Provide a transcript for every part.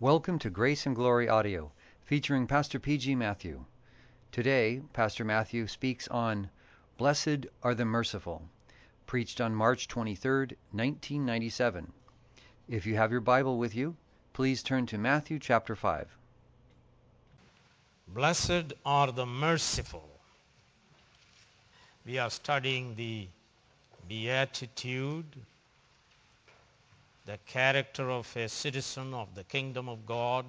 Welcome to Grace and Glory Audio, featuring Pastor P.G. Matthew. Today, Pastor Matthew speaks on Blessed are the Merciful, preached on March 23, 1997. If you have your Bible with you, please turn to Matthew chapter 5. Blessed are the merciful. We are studying the Beatitude, the character of a citizen of the kingdom of God.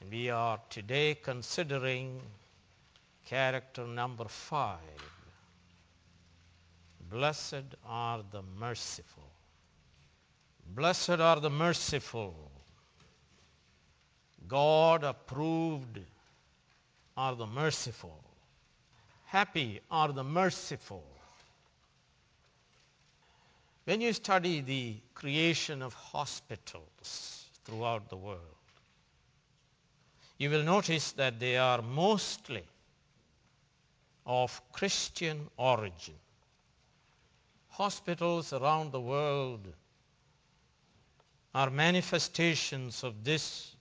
And we are today considering character number five. Blessed are the merciful. Blessed are the merciful. God approved are the merciful. Happy are the merciful. When you study the creation of hospitals throughout the world, you will notice that they are mostly of Christian origin. Hospitals around the world are manifestations of this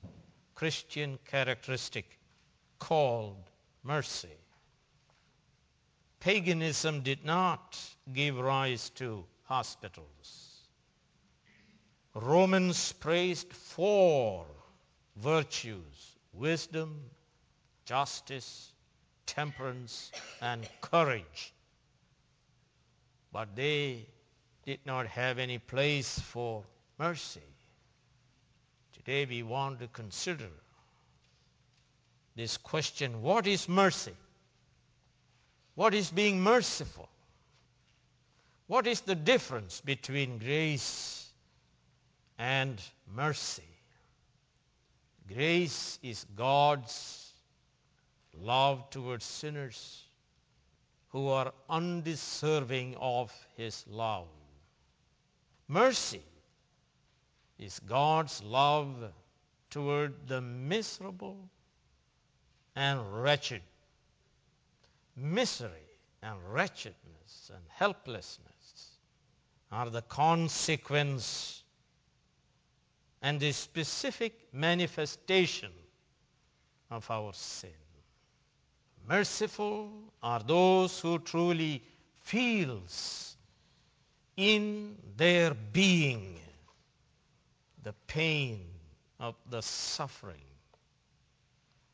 Christian characteristic called mercy. Paganism did not give rise to hospitals. Romans praised four virtues wisdom, justice, temperance, and courage. But they did not have any place for mercy. Today we want to consider this question what is mercy? What is being merciful? What is the difference between grace and mercy? Grace is God's love towards sinners who are undeserving of his love. Mercy is God's love toward the miserable and wretched. Misery and wretchedness and helplessness are the consequence and the specific manifestation of our sin. Merciful are those who truly feels in their being the pain of the suffering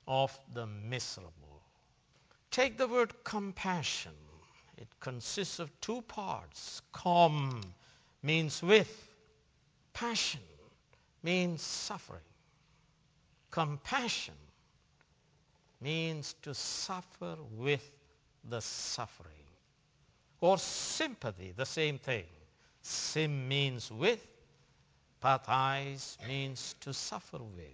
of the miserable. Take the word compassion. It consists of two parts. Com means with, passion means suffering. Compassion means to suffer with the suffering. Or sympathy, the same thing. Sim means with, pathais means to suffer with.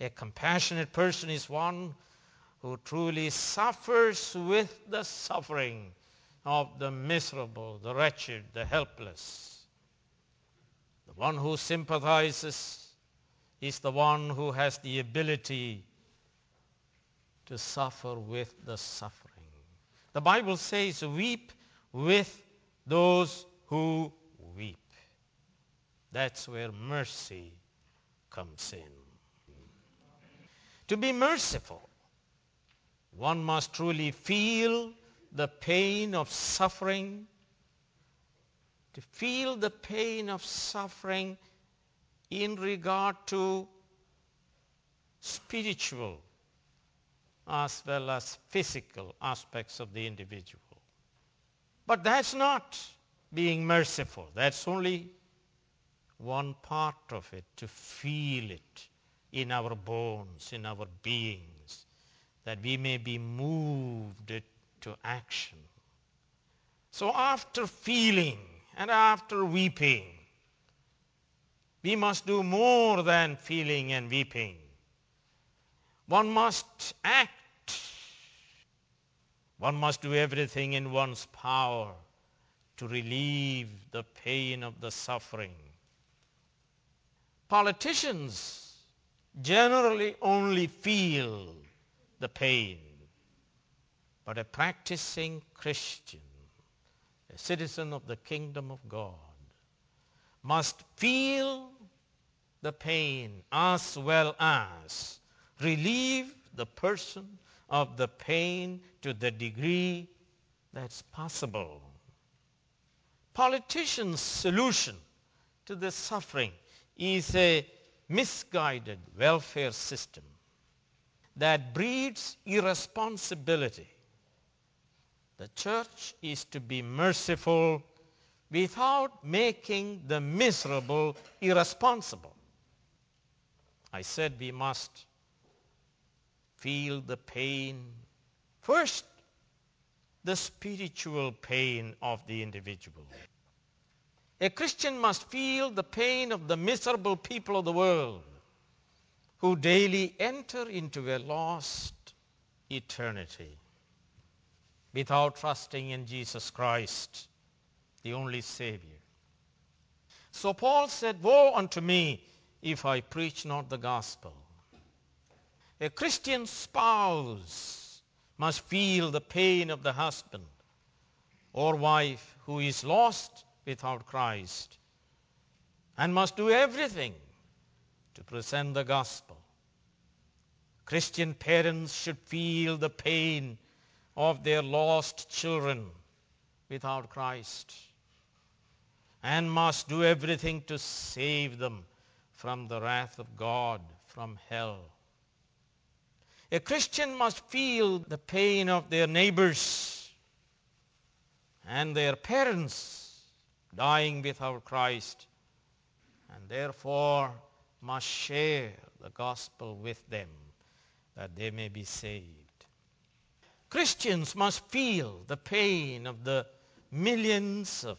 A compassionate person is one who truly suffers with the suffering of the miserable, the wretched, the helpless. The one who sympathizes is the one who has the ability to suffer with the suffering. The Bible says, weep with those who weep. That's where mercy comes in. To be merciful, one must truly feel the pain of suffering. To feel the pain of suffering in regard to spiritual as well as physical aspects of the individual. But that's not being merciful. That's only one part of it, to feel it in our bones, in our beings, that we may be moved to action. So after feeling and after weeping, we must do more than feeling and weeping. One must act. One must do everything in one's power to relieve the pain of the suffering. Politicians generally only feel the pain, but a practicing Christian, a citizen of the kingdom of God, must feel the pain as well as relieve the person of the pain to the degree that's possible. Politicians' solution to the suffering is a misguided welfare system that breeds irresponsibility. The church is to be merciful without making the miserable irresponsible. I said we must feel the pain. First, the spiritual pain of the individual. A Christian must feel the pain of the miserable people of the world who daily enter into a lost eternity without trusting in Jesus Christ, the only Savior. So Paul said, Woe unto me if I preach not the gospel. A Christian spouse must feel the pain of the husband or wife who is lost without Christ and must do everything to present the gospel. Christian parents should feel the pain of their lost children without Christ and must do everything to save them from the wrath of God, from hell. A Christian must feel the pain of their neighbors and their parents dying without Christ and therefore must share the gospel with them that they may be saved. Christians must feel the pain of the millions of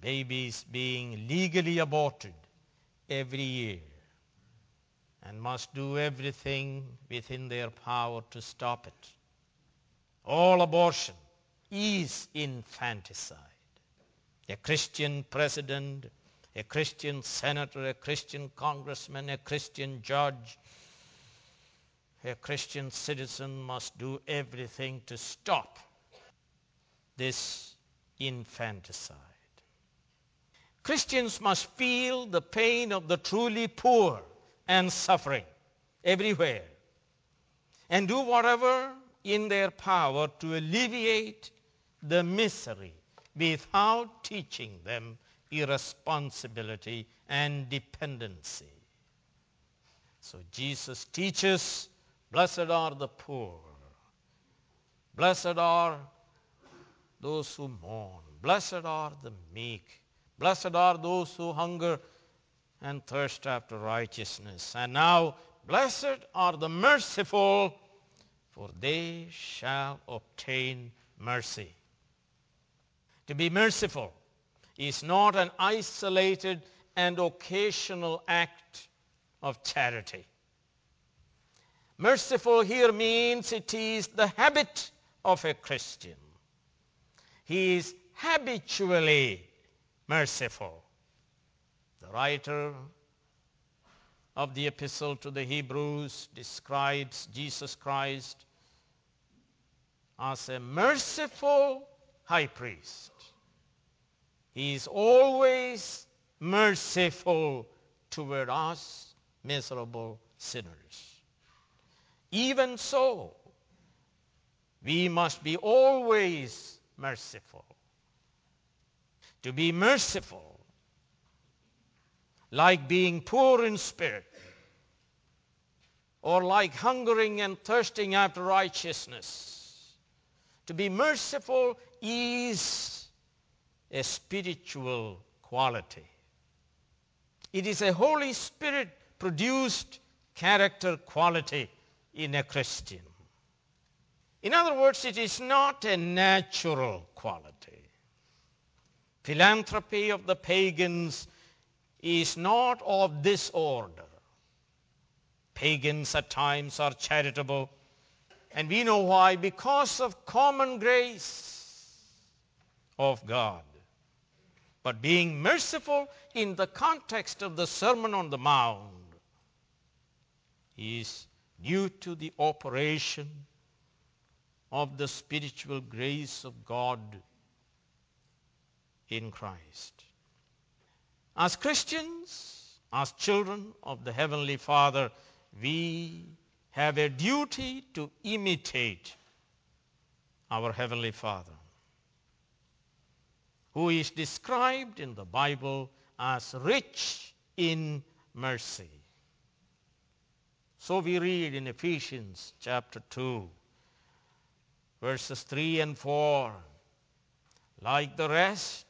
babies being legally aborted every year and must do everything within their power to stop it. All abortion is infanticide. A Christian president, a Christian senator, a Christian congressman, a Christian judge, a Christian citizen must do everything to stop this infanticide. Christians must feel the pain of the truly poor and suffering everywhere and do whatever in their power to alleviate the misery without teaching them irresponsibility and dependency. So Jesus teaches blessed are the poor, blessed are those who mourn, blessed are the meek, blessed are those who hunger and thirst after righteousness. And now, blessed are the merciful, for they shall obtain mercy. To be merciful is not an isolated and occasional act of charity. Merciful here means it is the habit of a Christian. He is habitually merciful. The writer of the epistle to the Hebrews describes Jesus Christ as a merciful high priest. He is always merciful toward us miserable sinners. Even so, we must be always merciful. To be merciful like being poor in spirit, or like hungering and thirsting after righteousness. To be merciful is a spiritual quality. It is a Holy Spirit produced character quality in a Christian. In other words, it is not a natural quality. Philanthropy of the pagans is not of this order. Pagans at times are charitable, and we know why because of common grace of God. But being merciful in the context of the Sermon on the Mount is due to the operation of the spiritual grace of God in Christ. As Christians, as children of the Heavenly Father, we have a duty to imitate our Heavenly Father, who is described in the Bible as rich in mercy. So we read in Ephesians chapter 2, verses 3 and 4. Like the rest,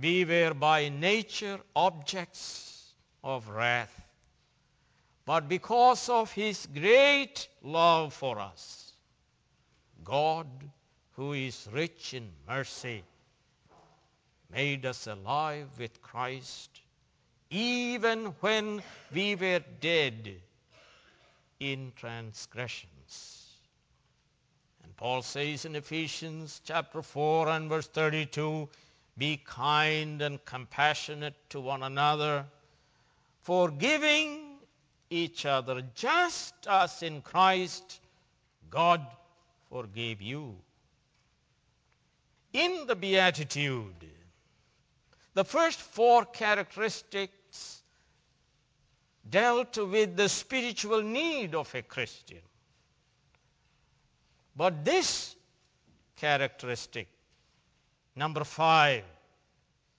we were by nature objects of wrath. But because of his great love for us, God, who is rich in mercy, made us alive with Christ even when we were dead in transgressions. And Paul says in Ephesians chapter 4 and verse 32 Be kind and compassionate to one another, forgiving each other, just as in Christ God forgave you. In the Beatitude, the first four characteristics dealt with the spiritual need of a Christian. But this characteristic, number five,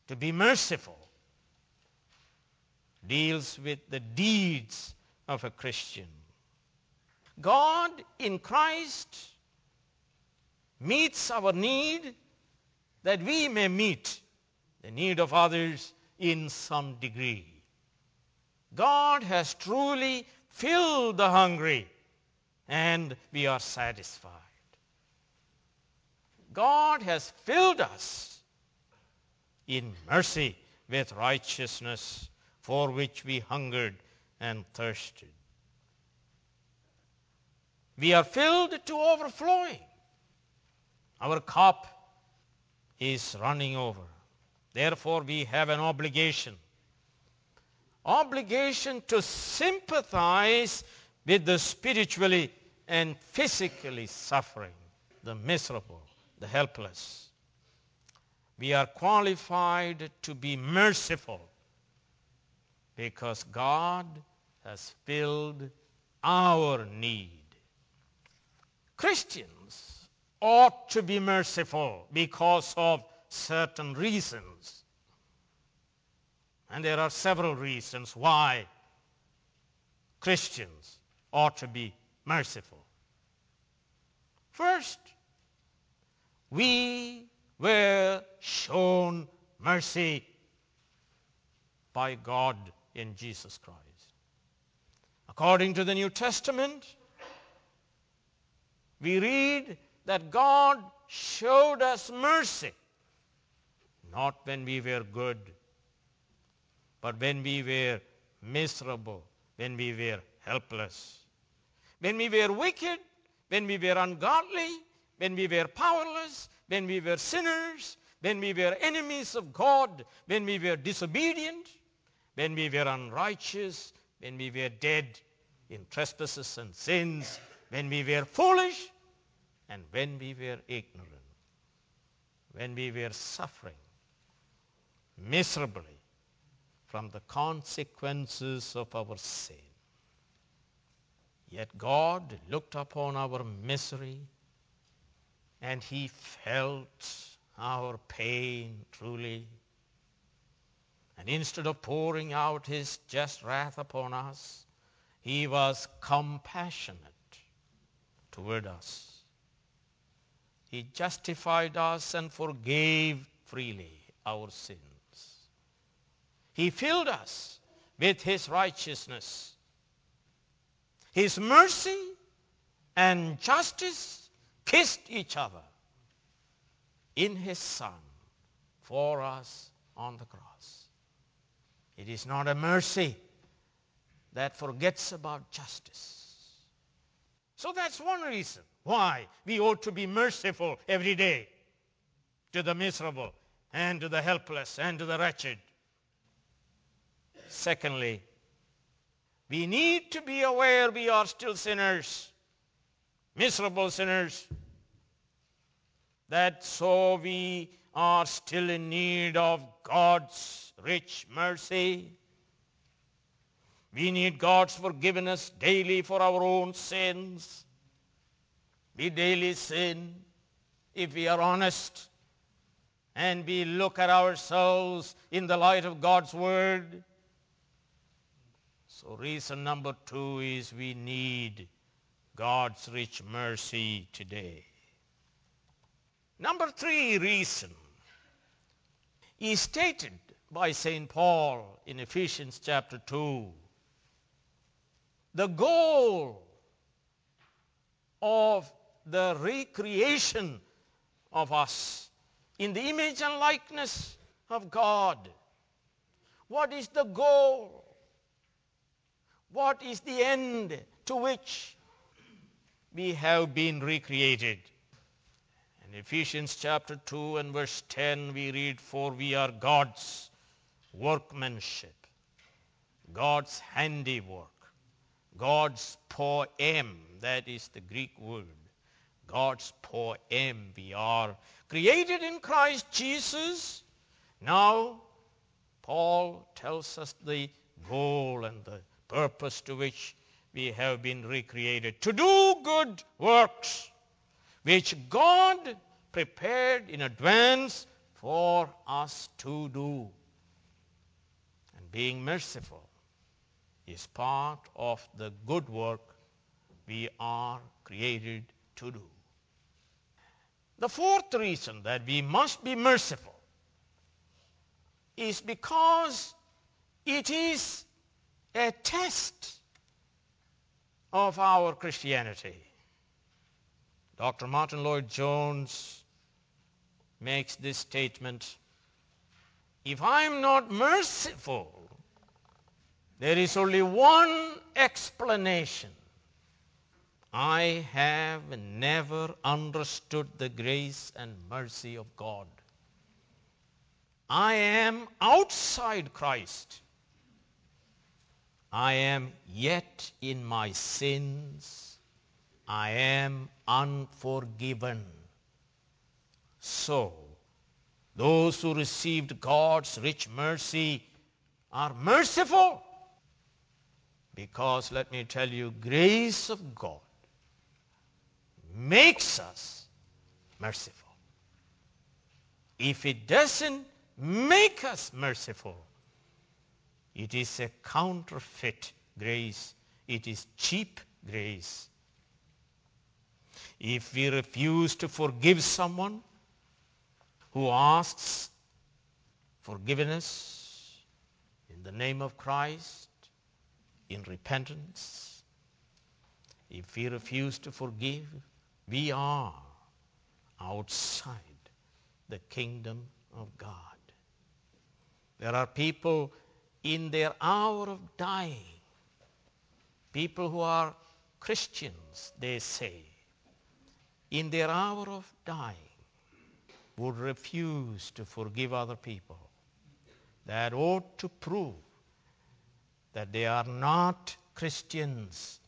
to be merciful, deals with the deeds of a Christian. God in Christ meets our need that we may meet the need of others in some degree. God has truly filled the hungry and we are satisfied. God has filled us in mercy with righteousness for which we hungered and thirsted. We are filled to overflowing. Our cup is running over. Therefore, we have an obligation. Obligation to sympathize with the spiritually and physically suffering, the miserable, the helpless. We are qualified to be merciful because God has filled our need. Christians ought to be merciful because of certain reasons. And there are several reasons why Christians ought to be merciful. First, we were shown mercy by God in Jesus Christ. According to the New Testament, we read that God showed us mercy not when we were good, but when we were miserable, when we were helpless. When we were wicked, when we were ungodly, when we were powerless, when we were sinners, when we were enemies of God, when we were disobedient, when we were unrighteous, when we were dead in trespasses and sins, when we were foolish, and when we were ignorant, when we were suffering miserably from the consequences of our sin. Yet God looked upon our misery and he felt our pain truly. And instead of pouring out his just wrath upon us, he was compassionate toward us. He justified us and forgave freely our sins. He filled us with His righteousness. His mercy and justice kissed each other in His Son for us on the cross. It is not a mercy that forgets about justice. So that's one reason why we ought to be merciful every day to the miserable and to the helpless and to the wretched. Secondly, we need to be aware we are still sinners, miserable sinners, that so we are still in need of God's rich mercy. We need God's forgiveness daily for our own sins. We daily sin if we are honest and we look at ourselves in the light of God's Word. So, reason number two is we need God's rich mercy today. Number three reason is stated by St. Paul in Ephesians chapter 2. The goal of the recreation of us in the image and likeness of God. What is the goal? What is the end to which we have been recreated? In Ephesians chapter 2 and verse 10, we read, For we are God's workmanship, God's handiwork, God's poem, that is the Greek word. God's poem. We are created in Christ Jesus. Now, Paul tells us the goal and the purpose to which we have been recreated to do good works which God prepared in advance for us to do. And being merciful is part of the good work we are created to do. The fourth reason that we must be merciful is because it is a test of our Christianity. Dr. Martyn Lloyd-Jones makes this statement If I'm not merciful, there is only one explanation I have never understood the grace and mercy of God. I am outside Christ. I am yet in my sins. I am unforgiven. So, those who received God's rich mercy are merciful because, let me tell you, grace of God makes us merciful. If it doesn't make us merciful, it is a counterfeit grace. It is cheap grace. If we refuse to forgive someone who asks forgiveness in the name of Christ, in repentance, if we refuse to forgive, we are outside the kingdom of God. There are people in their hour of dying, people who are Christians, they say, in their hour of dying, would refuse to forgive other people. That ought to prove that they are not Christians.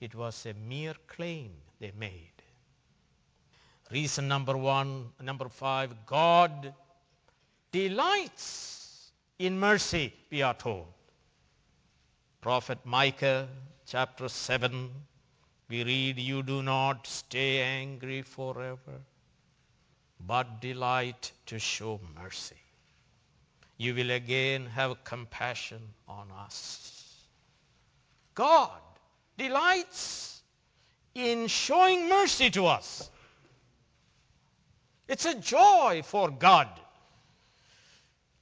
It was a mere claim they made. Reason number one, number five, God delights in mercy, we are told. Prophet Micah, chapter 7, we read, You do not stay angry forever, but delight to show mercy. You will again have compassion on us. God delights in showing mercy to us. It's a joy for God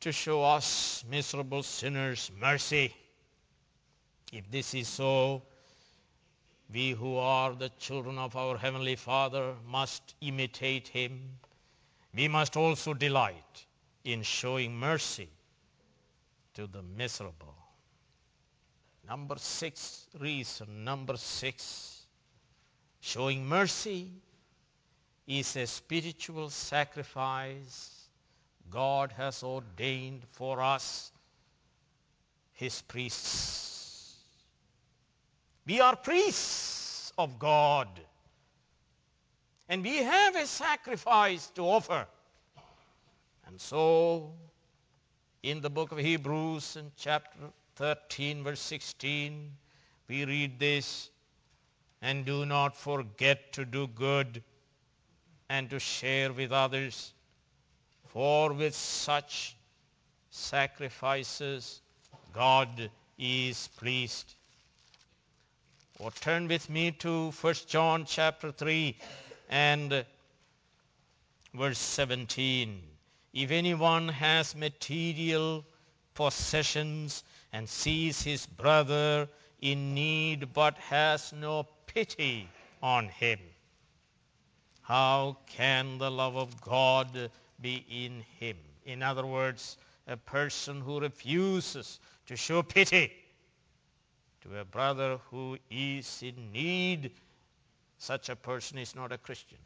to show us miserable sinners mercy. If this is so, we who are the children of our Heavenly Father must imitate Him. We must also delight in showing mercy to the miserable. Number six reason, number six, showing mercy is a spiritual sacrifice God has ordained for us, His priests. We are priests of God, and we have a sacrifice to offer. And so, in the book of Hebrews, in chapter 13 verse 16, we read this, and do not forget to do good and to share with others, for with such sacrifices God is pleased. Or turn with me to 1 John chapter 3 and verse 17. If anyone has material possessions and sees his brother in need but has no pity on him, how can the love of God be in him? In other words, a person who refuses to show pity to a brother who is in need, such a person is not a Christian.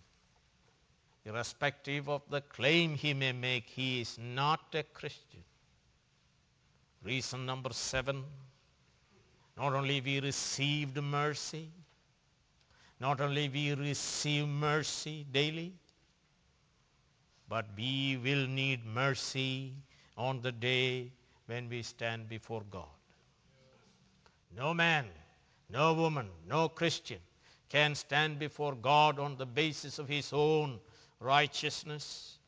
Irrespective of the claim he may make, he is not a Christian. Reason number seven, not only we received mercy, not only we receive mercy daily, but we will need mercy on the day when we stand before God. No man, no woman, no Christian can stand before God on the basis of his own righteousness.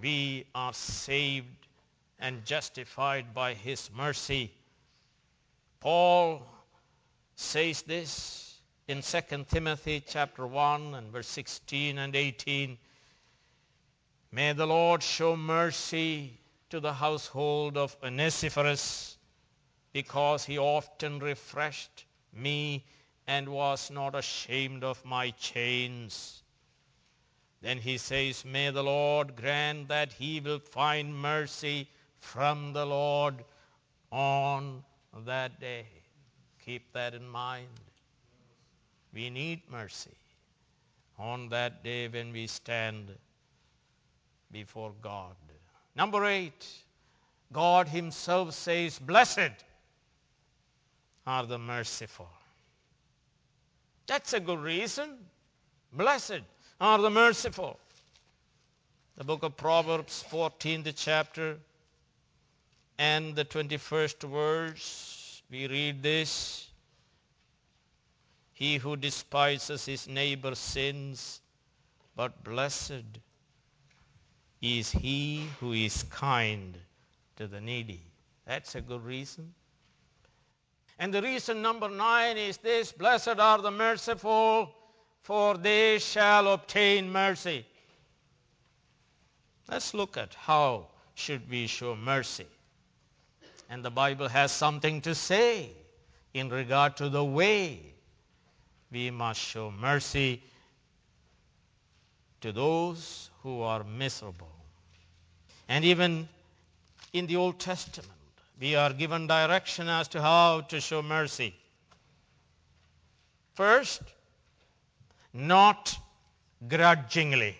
We are saved and justified by his mercy. Paul says this in 2 Timothy chapter 1 and verse 16 and 18. May the Lord show mercy to the household of Onesiphorus because he often refreshed me and was not ashamed of my chains. Then he says, May the Lord grant that he will find mercy from the Lord on that day. Keep that in mind. We need mercy on that day when we stand before God. Number eight, God himself says, Blessed are the merciful. That's a good reason. Blessed are the merciful. The book of Proverbs, 14th chapter, and the 21st verse, we read this. He who despises his neighbor sins, but blessed is he who is kind to the needy. That's a good reason. And the reason number nine is this Blessed are the merciful, for they shall obtain mercy. Let's look at how should we show mercy. And the Bible has something to say in regard to the way we must show mercy to those who are miserable. And even in the Old Testament, we are given direction as to how to show mercy. First, not grudgingly.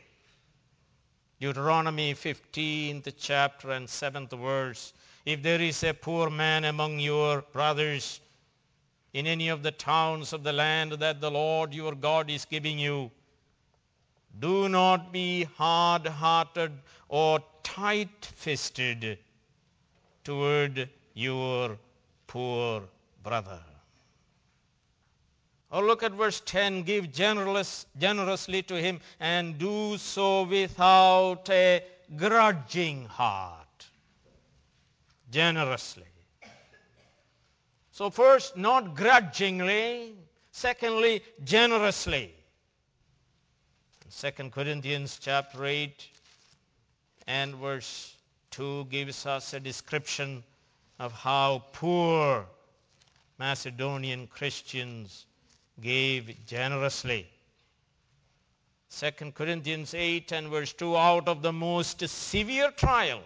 Deuteronomy 15th chapter and 7th verse. If there is a poor man among your brothers in any of the towns of the land that the Lord your God is giving you, do not be hard-hearted or tight-fisted toward your poor brother. Or look at verse 10 give generous, generously to him and do so without a grudging heart. Generously. So, first, not grudgingly. Secondly, generously. 2 Corinthians chapter 8 and verse 2 gives us a description of how poor Macedonian Christians gave generously. 2 Corinthians 8 and verse 2 out of the most severe trial,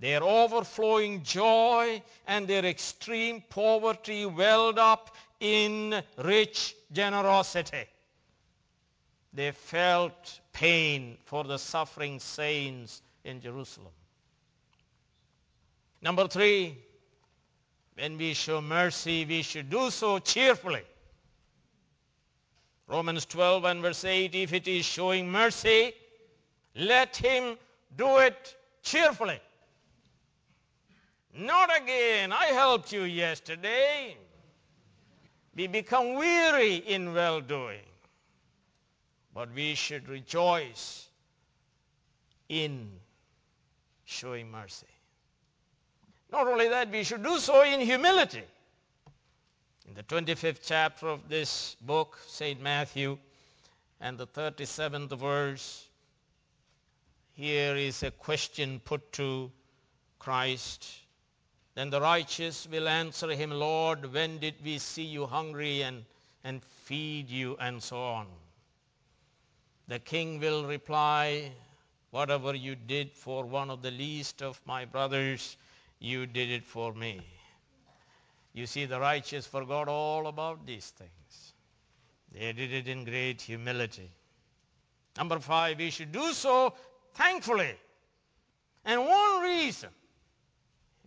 their overflowing joy and their extreme poverty welled up in rich generosity. They felt pain for the suffering saints in Jerusalem. Number three, when we show mercy, we should do so cheerfully. Romans 12 and verse 8, if it is showing mercy, let him do it cheerfully. Not again. I helped you yesterday. We become weary in well doing. But we should rejoice in showing mercy. Not only that, we should do so in humility. In the 25th chapter of this book, St. Matthew, and the 37th verse, here is a question put to Christ. Then the righteous will answer him, Lord, when did we see you hungry and, and feed you, and so on. The king will reply, Whatever you did for one of the least of my brothers, you did it for me. You see, the righteous forgot all about these things. They did it in great humility. Number five, we should do so thankfully. And one reason,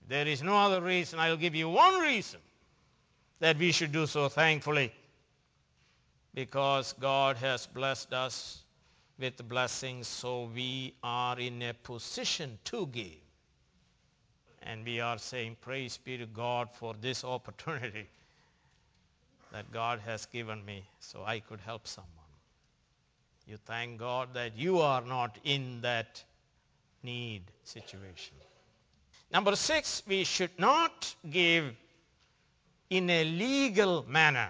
there is no other reason, I'll give you one reason that we should do so thankfully. Because God has blessed us with blessings, so we are in a position to give. And we are saying, Praise be to God for this opportunity that God has given me so I could help someone. You thank God that you are not in that need situation. Number six, we should not give in a legal manner.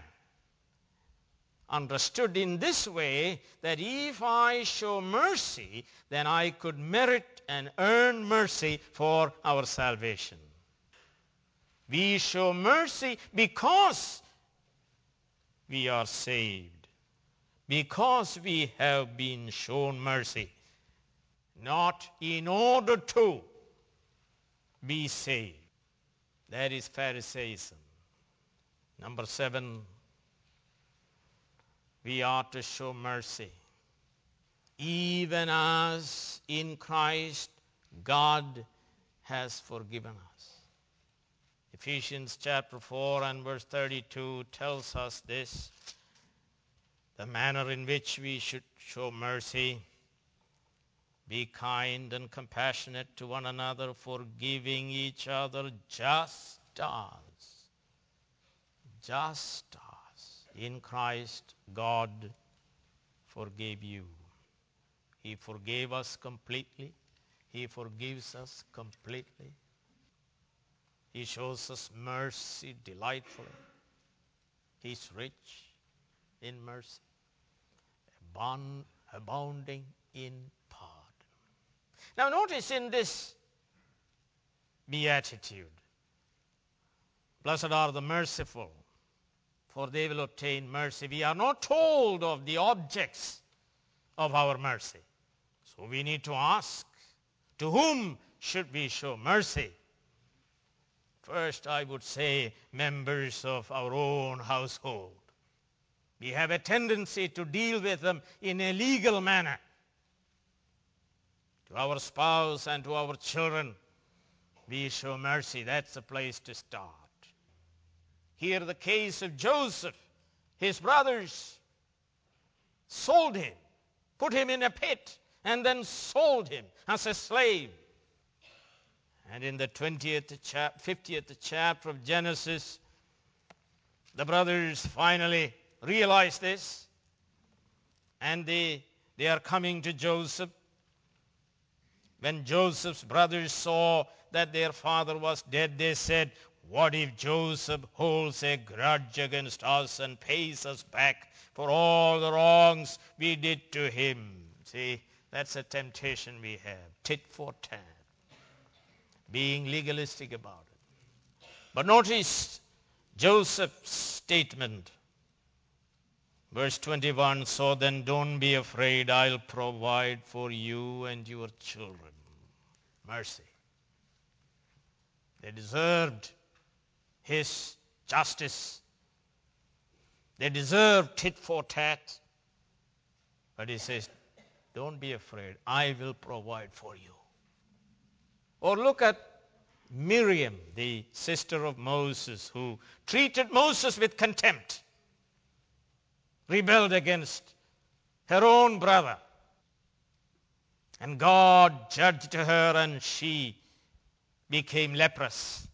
Understood in this way that if I show mercy, then I could merit and earn mercy for our salvation. We show mercy because we are saved because we have been shown mercy, not in order to be saved. That is Pharisaism. Number seven, we ought to show mercy. Even as in Christ God has forgiven us. Ephesians chapter 4 and verse 32 tells us this the manner in which we should show mercy, be kind and compassionate to one another, forgiving each other just as, just in Christ God forgave you. He forgave us completely. He forgives us completely. He shows us mercy delightfully. He's rich in mercy abounding in pardon. Now notice in this beatitude, blessed are the merciful, for they will obtain mercy. We are not told of the objects of our mercy. So we need to ask, to whom should we show mercy? First, I would say members of our own household. We have a tendency to deal with them in a legal manner. To our spouse and to our children, we show mercy. That's the place to start. Here, the case of Joseph. His brothers sold him, put him in a pit, and then sold him as a slave. And in the 20th, 50th chapter of Genesis, the brothers finally realize this and they, they are coming to Joseph. When Joseph's brothers saw that their father was dead, they said, What if Joseph holds a grudge against us and pays us back for all the wrongs we did to him? See, that's a temptation we have tit for tat, being legalistic about it. But notice Joseph's statement Verse 21 So then don't be afraid, I'll provide for you and your children. Mercy. They deserved his justice. They deserve tit for tat. But he says, Don't be afraid, I will provide for you. Or look at Miriam, the sister of Moses, who treated Moses with contempt rebelled against her own brother. And God judged her and she became leprous.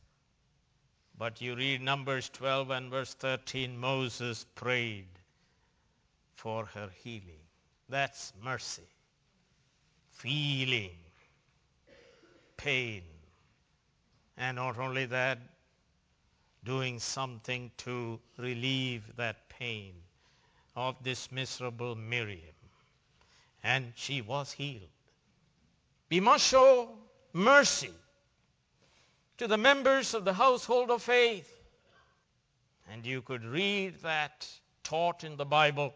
But you read Numbers 12 and verse 13, Moses prayed for her healing. That's mercy. Feeling pain. And not only that, doing something to relieve that pain of this miserable Miriam. And she was healed. We must show mercy to the members of the household of faith. And you could read that taught in the Bible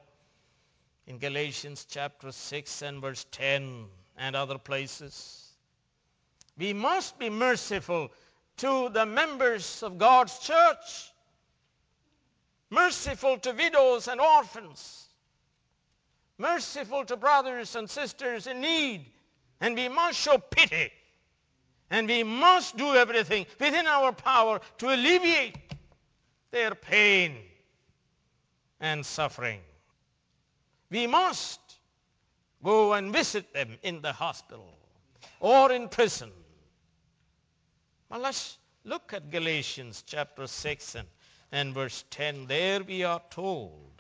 in Galatians chapter 6 and verse 10 and other places. We must be merciful to the members of God's church, merciful to widows and orphans, merciful to brothers and sisters in need, and we must show pity, and we must do everything within our power to alleviate their pain and suffering. We must go and visit them in the hospital or in prison now let's look at Galatians chapter 6 and, and verse 10. There we are told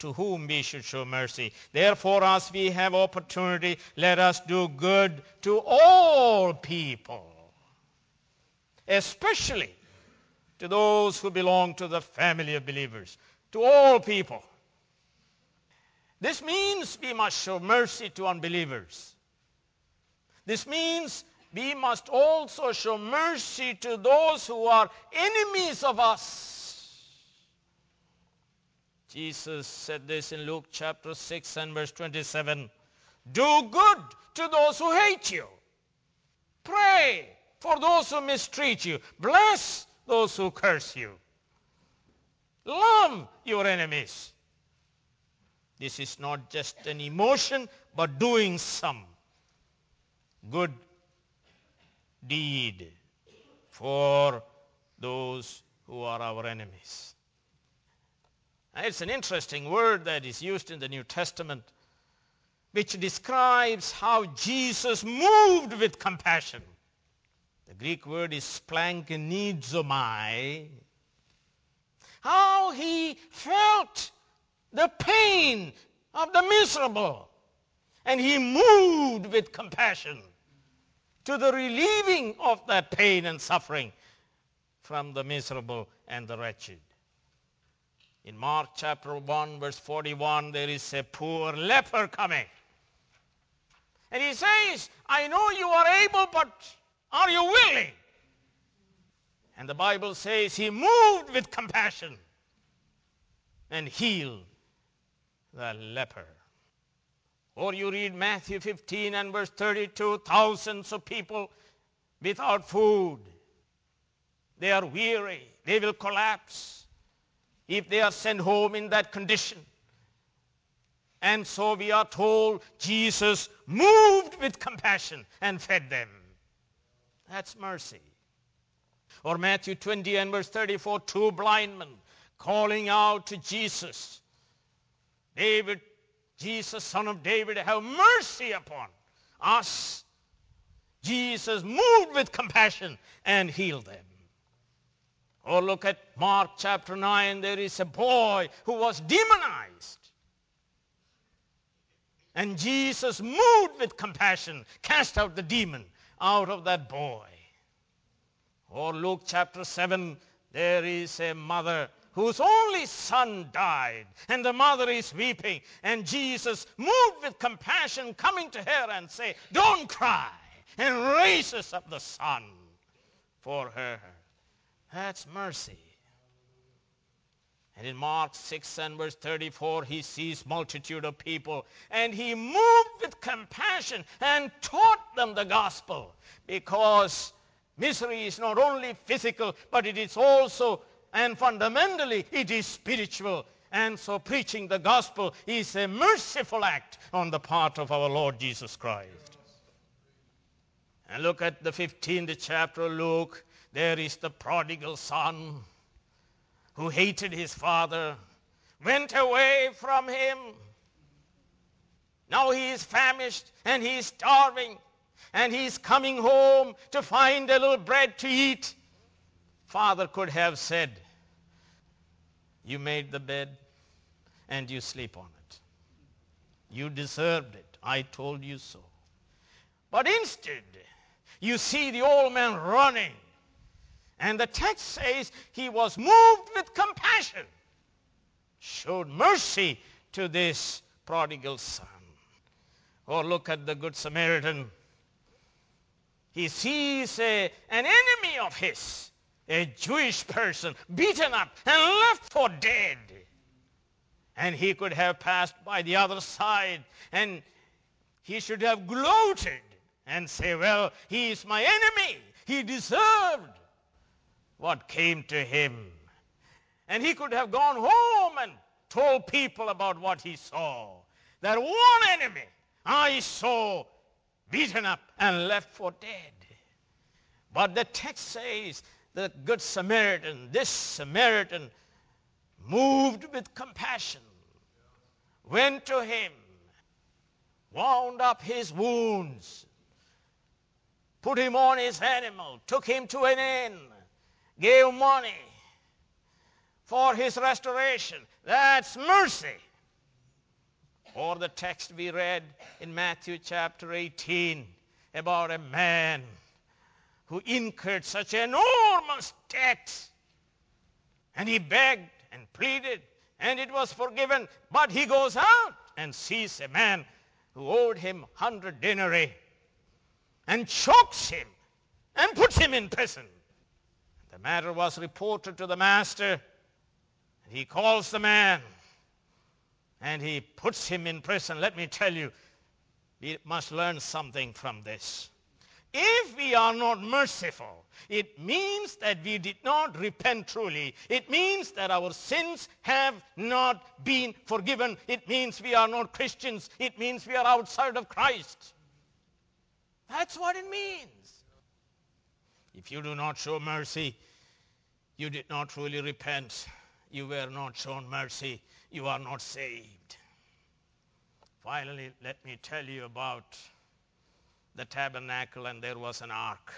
to whom we should show mercy. Therefore, as we have opportunity, let us do good to all people, especially to those who belong to the family of believers, to all people. This means we must show mercy to unbelievers. This means we must also show mercy to those who are enemies of us. Jesus said this in Luke chapter 6 and verse 27. Do good to those who hate you. Pray for those who mistreat you. Bless those who curse you. Love your enemies. This is not just an emotion, but doing some good deed for those who are our enemies. It's an interesting word that is used in the New Testament which describes how Jesus moved with compassion. The Greek word is splanchnizomai. How he felt the pain of the miserable and he moved with compassion to the relieving of that pain and suffering from the miserable and the wretched. In Mark chapter 1, verse 41, there is a poor leper coming. And he says, I know you are able, but are you willing? And the Bible says he moved with compassion and healed the leper. Or you read Matthew 15 and verse 32, thousands of people without food. They are weary. They will collapse if they are sent home in that condition. And so we are told Jesus moved with compassion and fed them. That's mercy. Or Matthew 20 and verse 34, two blind men calling out to Jesus. David Jesus, son of David, have mercy upon us. Jesus moved with compassion and healed them. Or look at Mark chapter 9. There is a boy who was demonized. And Jesus moved with compassion, cast out the demon out of that boy. Or Luke chapter 7. There is a mother whose only son died, and the mother is weeping, and Jesus, moved with compassion, coming to her and say, Don't cry, and raises up the son for her. That's mercy. And in Mark 6 and verse 34, he sees multitude of people, and he moved with compassion and taught them the gospel, because misery is not only physical, but it is also and fundamentally it is spiritual. And so preaching the gospel is a merciful act on the part of our Lord Jesus Christ. And look at the 15th chapter of Luke. There is the prodigal son who hated his father, went away from him. Now he is famished and he is starving. and he's coming home to find a little bread to eat, father could have said, you made the bed and you sleep on it. You deserved it. I told you so. But instead, you see the old man running. And the text says he was moved with compassion, showed mercy to this prodigal son. Or look at the Good Samaritan. He sees a, an enemy of his, a Jewish person, beaten up and left for dead. And he could have passed by the other side and he should have gloated and say, well, he is my enemy. He deserved what came to him. And he could have gone home and told people about what he saw. That one enemy I saw beaten up and left for dead. But the text says the good Samaritan, this Samaritan, moved with compassion, went to him, wound up his wounds, put him on his animal, took him to an inn, gave money for his restoration. That's mercy. Or the text we read in Matthew chapter 18 about a man who incurred such enormous debt. And he begged and pleaded, and it was forgiven. But he goes out and sees a man who owed him 100 denarii and chokes him and puts him in prison. The matter was reported to the master. And he calls the man and he puts him in prison. Let me tell you, we must learn something from this. If we are not merciful, it means that we did not repent truly. It means that our sins have not been forgiven. It means we are not Christians. It means we are outside of Christ. That's what it means. If you do not show mercy, you did not truly repent. You were not shown mercy. You are not saved. Finally, let me tell you about the tabernacle, and there was an ark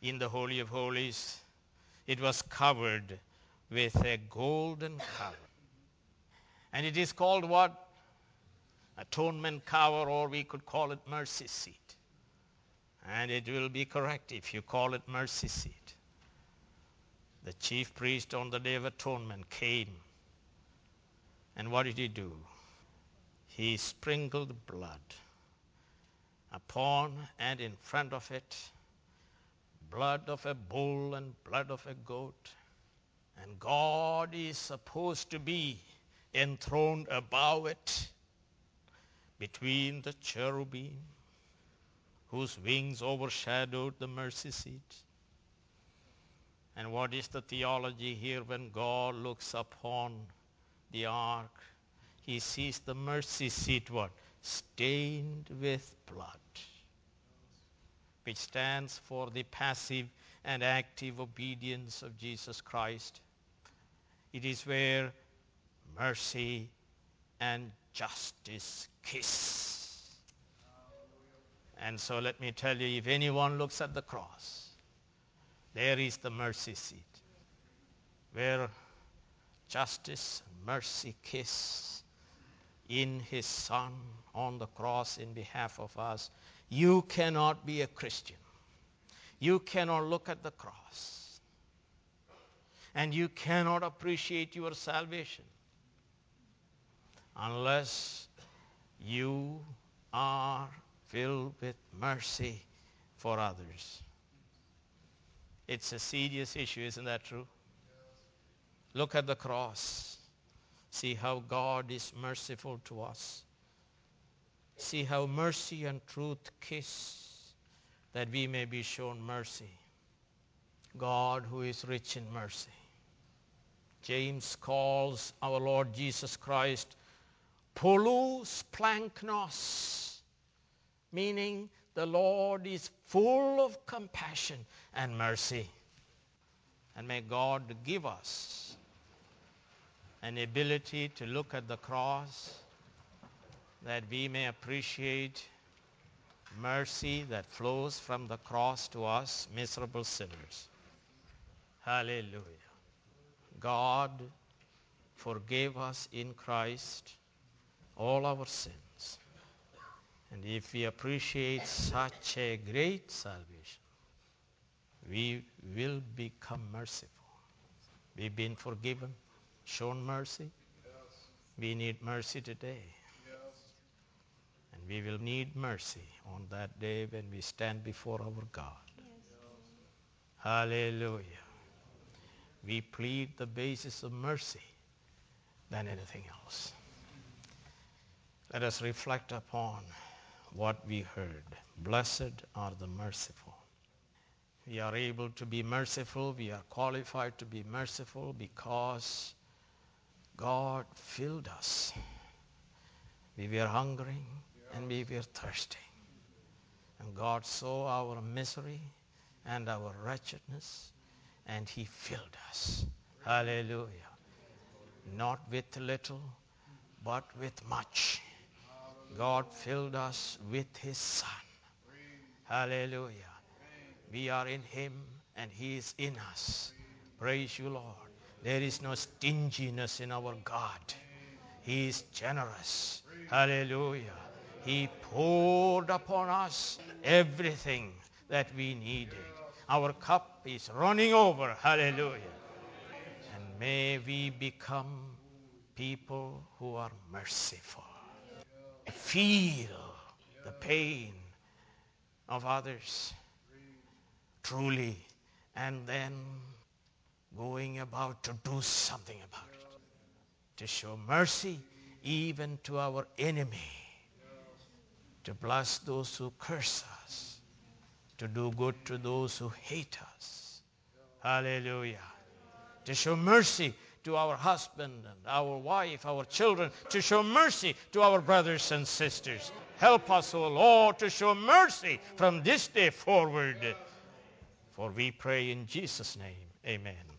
in the Holy of Holies. It was covered with a golden cover. And it is called what? Atonement cover, or we could call it mercy seat. And it will be correct if you call it mercy seat. The chief priest on the Day of Atonement came. And what did he do? He sprinkled blood upon and in front of it blood of a bull and blood of a goat. And God is supposed to be enthroned above it between the cherubim whose wings overshadowed the mercy seat. And what is the theology here when God looks upon the ark? He sees the mercy seat what? Stained with blood, which stands for the passive and active obedience of Jesus Christ. It is where mercy and justice kiss. And so let me tell you, if anyone looks at the cross, there is the mercy seat where justice and mercy kiss in his son on the cross in behalf of us. You cannot be a Christian. You cannot look at the cross. And you cannot appreciate your salvation unless you are filled with mercy for others. It's a serious issue, isn't that true? Look at the cross. See how God is merciful to us. See how mercy and truth kiss that we may be shown mercy. God who is rich in mercy. James calls our Lord Jesus Christ polus splanchnos, meaning the Lord is full of compassion and mercy. And may God give us an ability to look at the cross that we may appreciate mercy that flows from the cross to us, miserable sinners. Hallelujah. God forgave us in Christ all our sins. And if we appreciate such a great salvation, we will become merciful. We've been forgiven, shown mercy. We need mercy today. And we will need mercy on that day when we stand before our God. Hallelujah. We plead the basis of mercy than anything else. Let us reflect upon what we heard. Blessed are the merciful. We are able to be merciful. We are qualified to be merciful because God filled us. We were hungering and we were thirsty. And God saw our misery and our wretchedness and he filled us. Hallelujah. Not with little, but with much. God filled us with his Son. Hallelujah. We are in him and he is in us. Praise you, Lord. There is no stinginess in our God. He is generous. Hallelujah. He poured upon us everything that we needed. Our cup is running over. Hallelujah. And may we become people who are merciful. Feel the pain of others truly and then going about to do something about it. To show mercy even to our enemy. To bless those who curse us. To do good to those who hate us. Hallelujah. To show mercy to our husband and our wife, our children, to show mercy to our brothers and sisters. Help us, O Lord, to show mercy from this day forward. For we pray in Jesus' name. Amen.